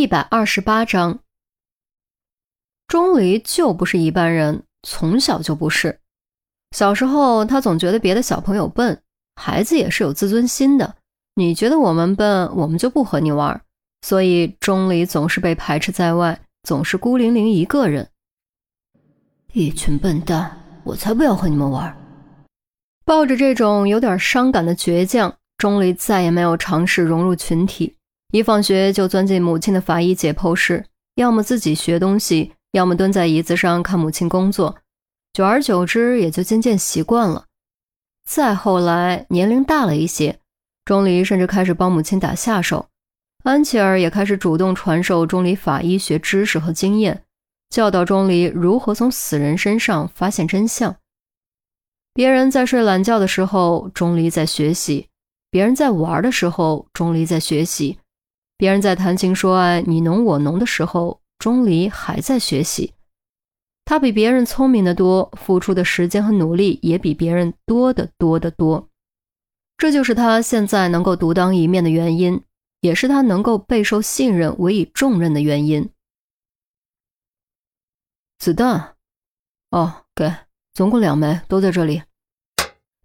一百二十八章，钟离就不是一般人，从小就不是。小时候，他总觉得别的小朋友笨，孩子也是有自尊心的。你觉得我们笨，我们就不和你玩。所以，钟离总是被排斥在外，总是孤零零一个人。一群笨蛋，我才不要和你们玩。抱着这种有点伤感的倔强，钟离再也没有尝试融入群体。一放学就钻进母亲的法医解剖室，要么自己学东西，要么蹲在椅子上看母亲工作。久而久之，也就渐渐习惯了。再后来，年龄大了一些，钟离甚至开始帮母亲打下手。安琪儿也开始主动传授钟离法医学知识和经验，教导钟离如何从死人身上发现真相。别人在睡懒觉的时候，钟离在学习；别人在玩的时候，钟离在学习。别人在谈情说爱、你侬我侬的时候，钟离还在学习。他比别人聪明的多，付出的时间和努力也比别人多得多得多。这就是他现在能够独当一面的原因，也是他能够备受信任、委以重任的原因。子弹，哦，给，总共两枚，都在这里。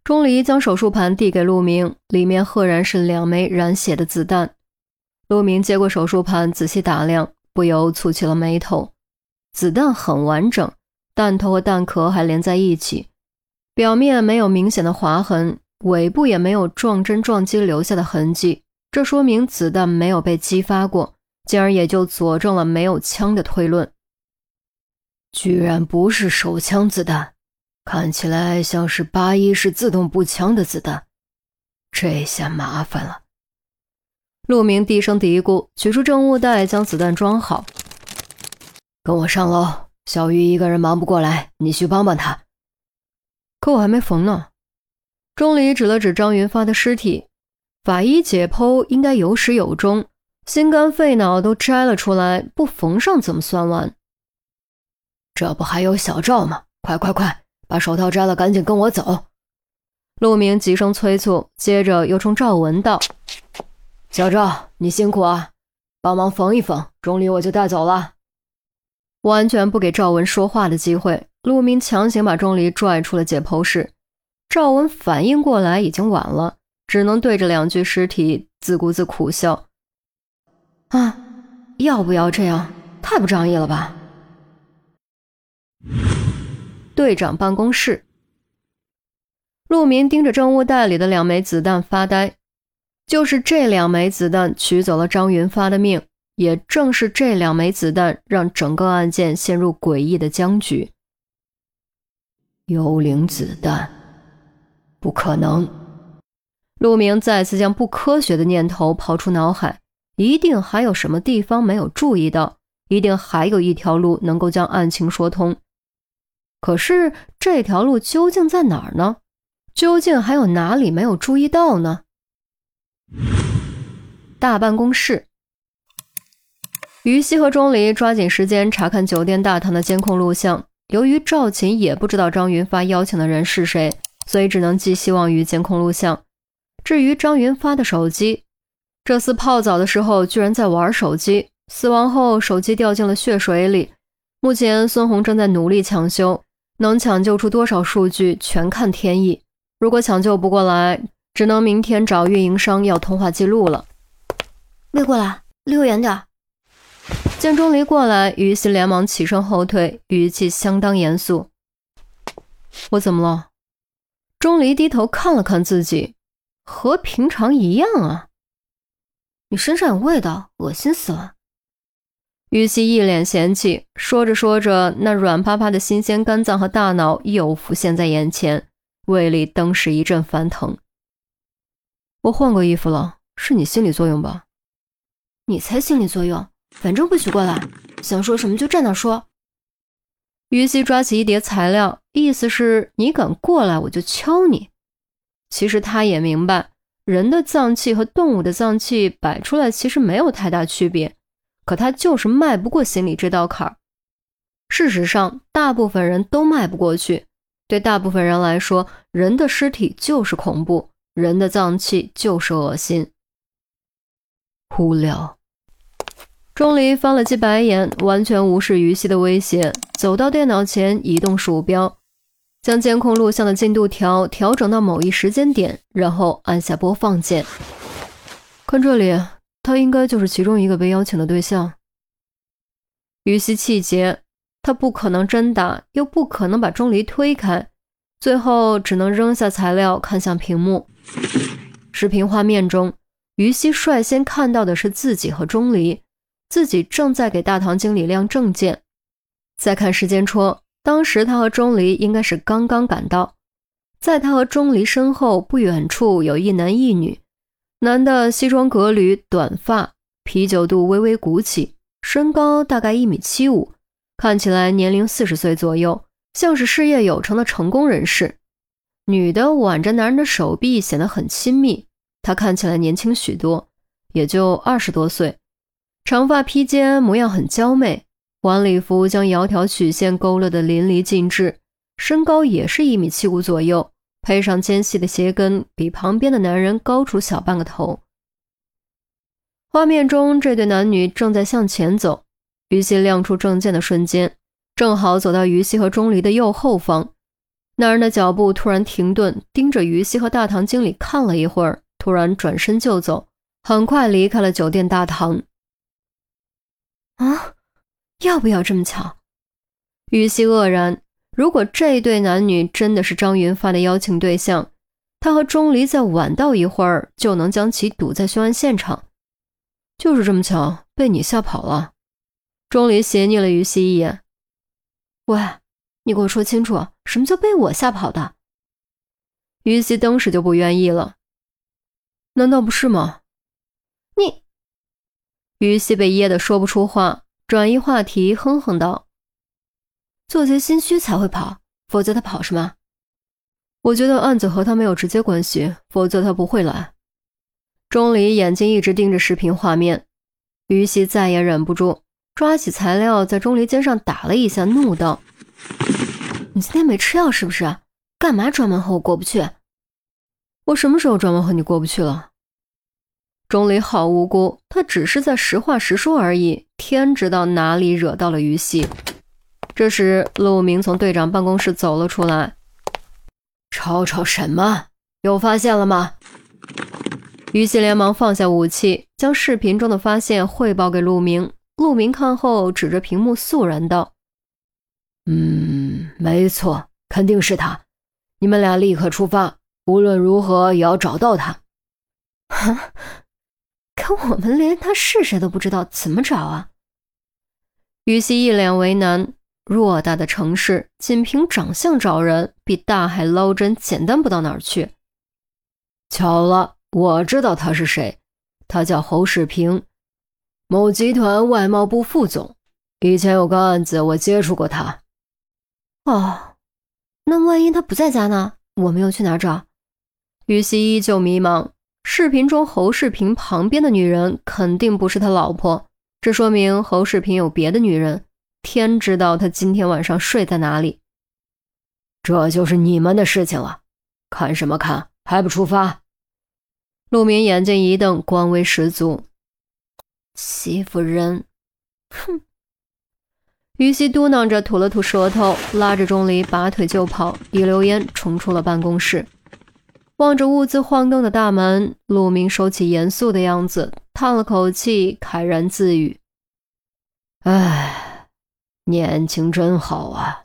钟离将手术盘递给陆明，里面赫然是两枚染血的子弹。陆明接过手术盘，仔细打量，不由蹙起了眉头。子弹很完整，弹头和弹壳还连在一起，表面没有明显的划痕，尾部也没有撞针撞击留下的痕迹，这说明子弹没有被激发过，进而也就佐证了没有枪的推论。居然不是手枪子弹，看起来像是八一式自动步枪的子弹，这下麻烦了。陆明低声嘀咕，取出证物袋，将子弹装好。跟我上楼，小鱼一个人忙不过来，你去帮帮他。可我还没缝呢。钟离指了指张云发的尸体，法医解剖应该有始有终，心肝肺脑都摘了出来，不缝上怎么算完？这不还有小赵吗？快快快，把手套摘了，赶紧跟我走！陆明急声催促，接着又冲赵文道。小赵，你辛苦啊，帮忙缝一缝，钟离我就带走了。完全不给赵文说话的机会，陆明强行把钟离拽出了解剖室。赵文反应过来已经晚了，只能对着两具尸体自顾自苦笑：“啊，要不要这样？太不仗义了吧！”队长办公室，陆明盯着证物袋里的两枚子弹发呆。就是这两枚子弹取走了张云发的命，也正是这两枚子弹让整个案件陷入诡异的僵局。幽灵子弹，不可能！陆明再次将不科学的念头抛出脑海，一定还有什么地方没有注意到，一定还有一条路能够将案情说通。可是这条路究竟在哪儿呢？究竟还有哪里没有注意到呢？大办公室，于西和钟离抓紧时间查看酒店大堂的监控录像。由于赵琴也不知道张云发邀请的人是谁，所以只能寄希望于监控录像。至于张云发的手机，这次泡澡的时候居然在玩手机，死亡后手机掉进了血水里。目前孙红正在努力抢修，能抢救出多少数据全看天意。如果抢救不过来，只能明天找运营商要通话记录了。别过来，离我远点。见钟离过来，于西连忙起身后退，语气相当严肃：“我怎么了？”钟离低头看了看自己，和平常一样啊。你身上有味道，恶心死了。于西一脸嫌弃，说着说着，那软趴趴的新鲜肝脏和大脑又浮现在眼前，胃里登时一阵翻腾。我换过衣服了，是你心理作用吧？你才心理作用，反正不许过来，想说什么就站那说。于西抓起一叠材料，意思是你敢过来，我就敲你。其实他也明白，人的脏器和动物的脏器摆出来其实没有太大区别，可他就是迈不过心里这道坎儿。事实上，大部分人都迈不过去。对大部分人来说，人的尸体就是恐怖。人的脏器就是恶心。无聊。钟离翻了记白眼，完全无视于西的威胁，走到电脑前，移动鼠标，将监控录像的进度条调整到某一时间点，然后按下播放键。看这里，他应该就是其中一个被邀请的对象。于西气结，他不可能真打，又不可能把钟离推开，最后只能扔下材料，看向屏幕。视频画面中，于西率先看到的是自己和钟离。自己正在给大堂经理亮证件，再看时间戳，当时他和钟离应该是刚刚赶到。在他和钟离身后不远处有一男一女，男的西装革履，短发，啤酒肚微微鼓起，身高大概一米七五，看起来年龄四十岁左右，像是事业有成的成功人士。女的挽着男人的手臂，显得很亲密，她看起来年轻许多，也就二十多岁。长发披肩，模样很娇媚，晚礼服将窈窕曲线勾勒得淋漓尽致。身高也是一米七五左右，配上尖细的鞋跟，比旁边的男人高出小半个头。画面中，这对男女正在向前走。于西亮出证件的瞬间，正好走到于西和钟离的右后方。那人的脚步突然停顿，盯着于西和大堂经理看了一会儿，突然转身就走，很快离开了酒店大堂。啊，要不要这么巧？于西愕然。如果这对男女真的是张云发的邀请对象，他和钟离再晚到一会儿，就能将其堵在凶案现场。就是这么巧，被你吓跑了。钟离斜睨了于西一眼：“喂，你给我说清楚，什么叫被我吓跑的？”于西当时就不愿意了。难道不是吗？你。于西被噎得说不出话，转移话题，哼哼道：“做贼心虚才会跑，否则他跑什么？我觉得案子和他没有直接关系，否则他不会来。”钟离眼睛一直盯着视频画面，于西再也忍不住，抓起材料在钟离肩上打了一下，怒道：“你今天没吃药是不是？干嘛专门和我过不去？我什么时候专门和你过不去了？”钟离好无辜，他只是在实话实说而已。天知道哪里惹到了于西。这时，陆明从队长办公室走了出来。吵吵什么？有发现了吗？于西连忙放下武器，将视频中的发现汇报给陆明。陆明看后，指着屏幕肃然道：“嗯，没错，肯定是他。你们俩立刻出发，无论如何也要找到他。”哈。可我们连他是谁都不知道，怎么找啊？于西一脸为难。偌大的城市，仅凭长相找人，比大海捞针简单不到哪儿去。巧了，我知道他是谁，他叫侯世平，某集团外贸部副总。以前有个案子，我接触过他。哦，那万一他不在家呢？我们又去哪儿找？于西依旧迷茫。视频中侯世平旁边的女人肯定不是他老婆，这说明侯世平有别的女人。天知道他今天晚上睡在哪里。这就是你们的事情了，看什么看？还不出发？陆明眼睛一瞪，官威十足，欺负人！哼！于西嘟囔着，吐了吐舌头，拉着钟离拔腿就跑，一溜烟冲出了办公室。望着兀自晃动的大门，陆明收起严肃的样子，叹了口气，慨然自语：“唉，年轻真好啊。”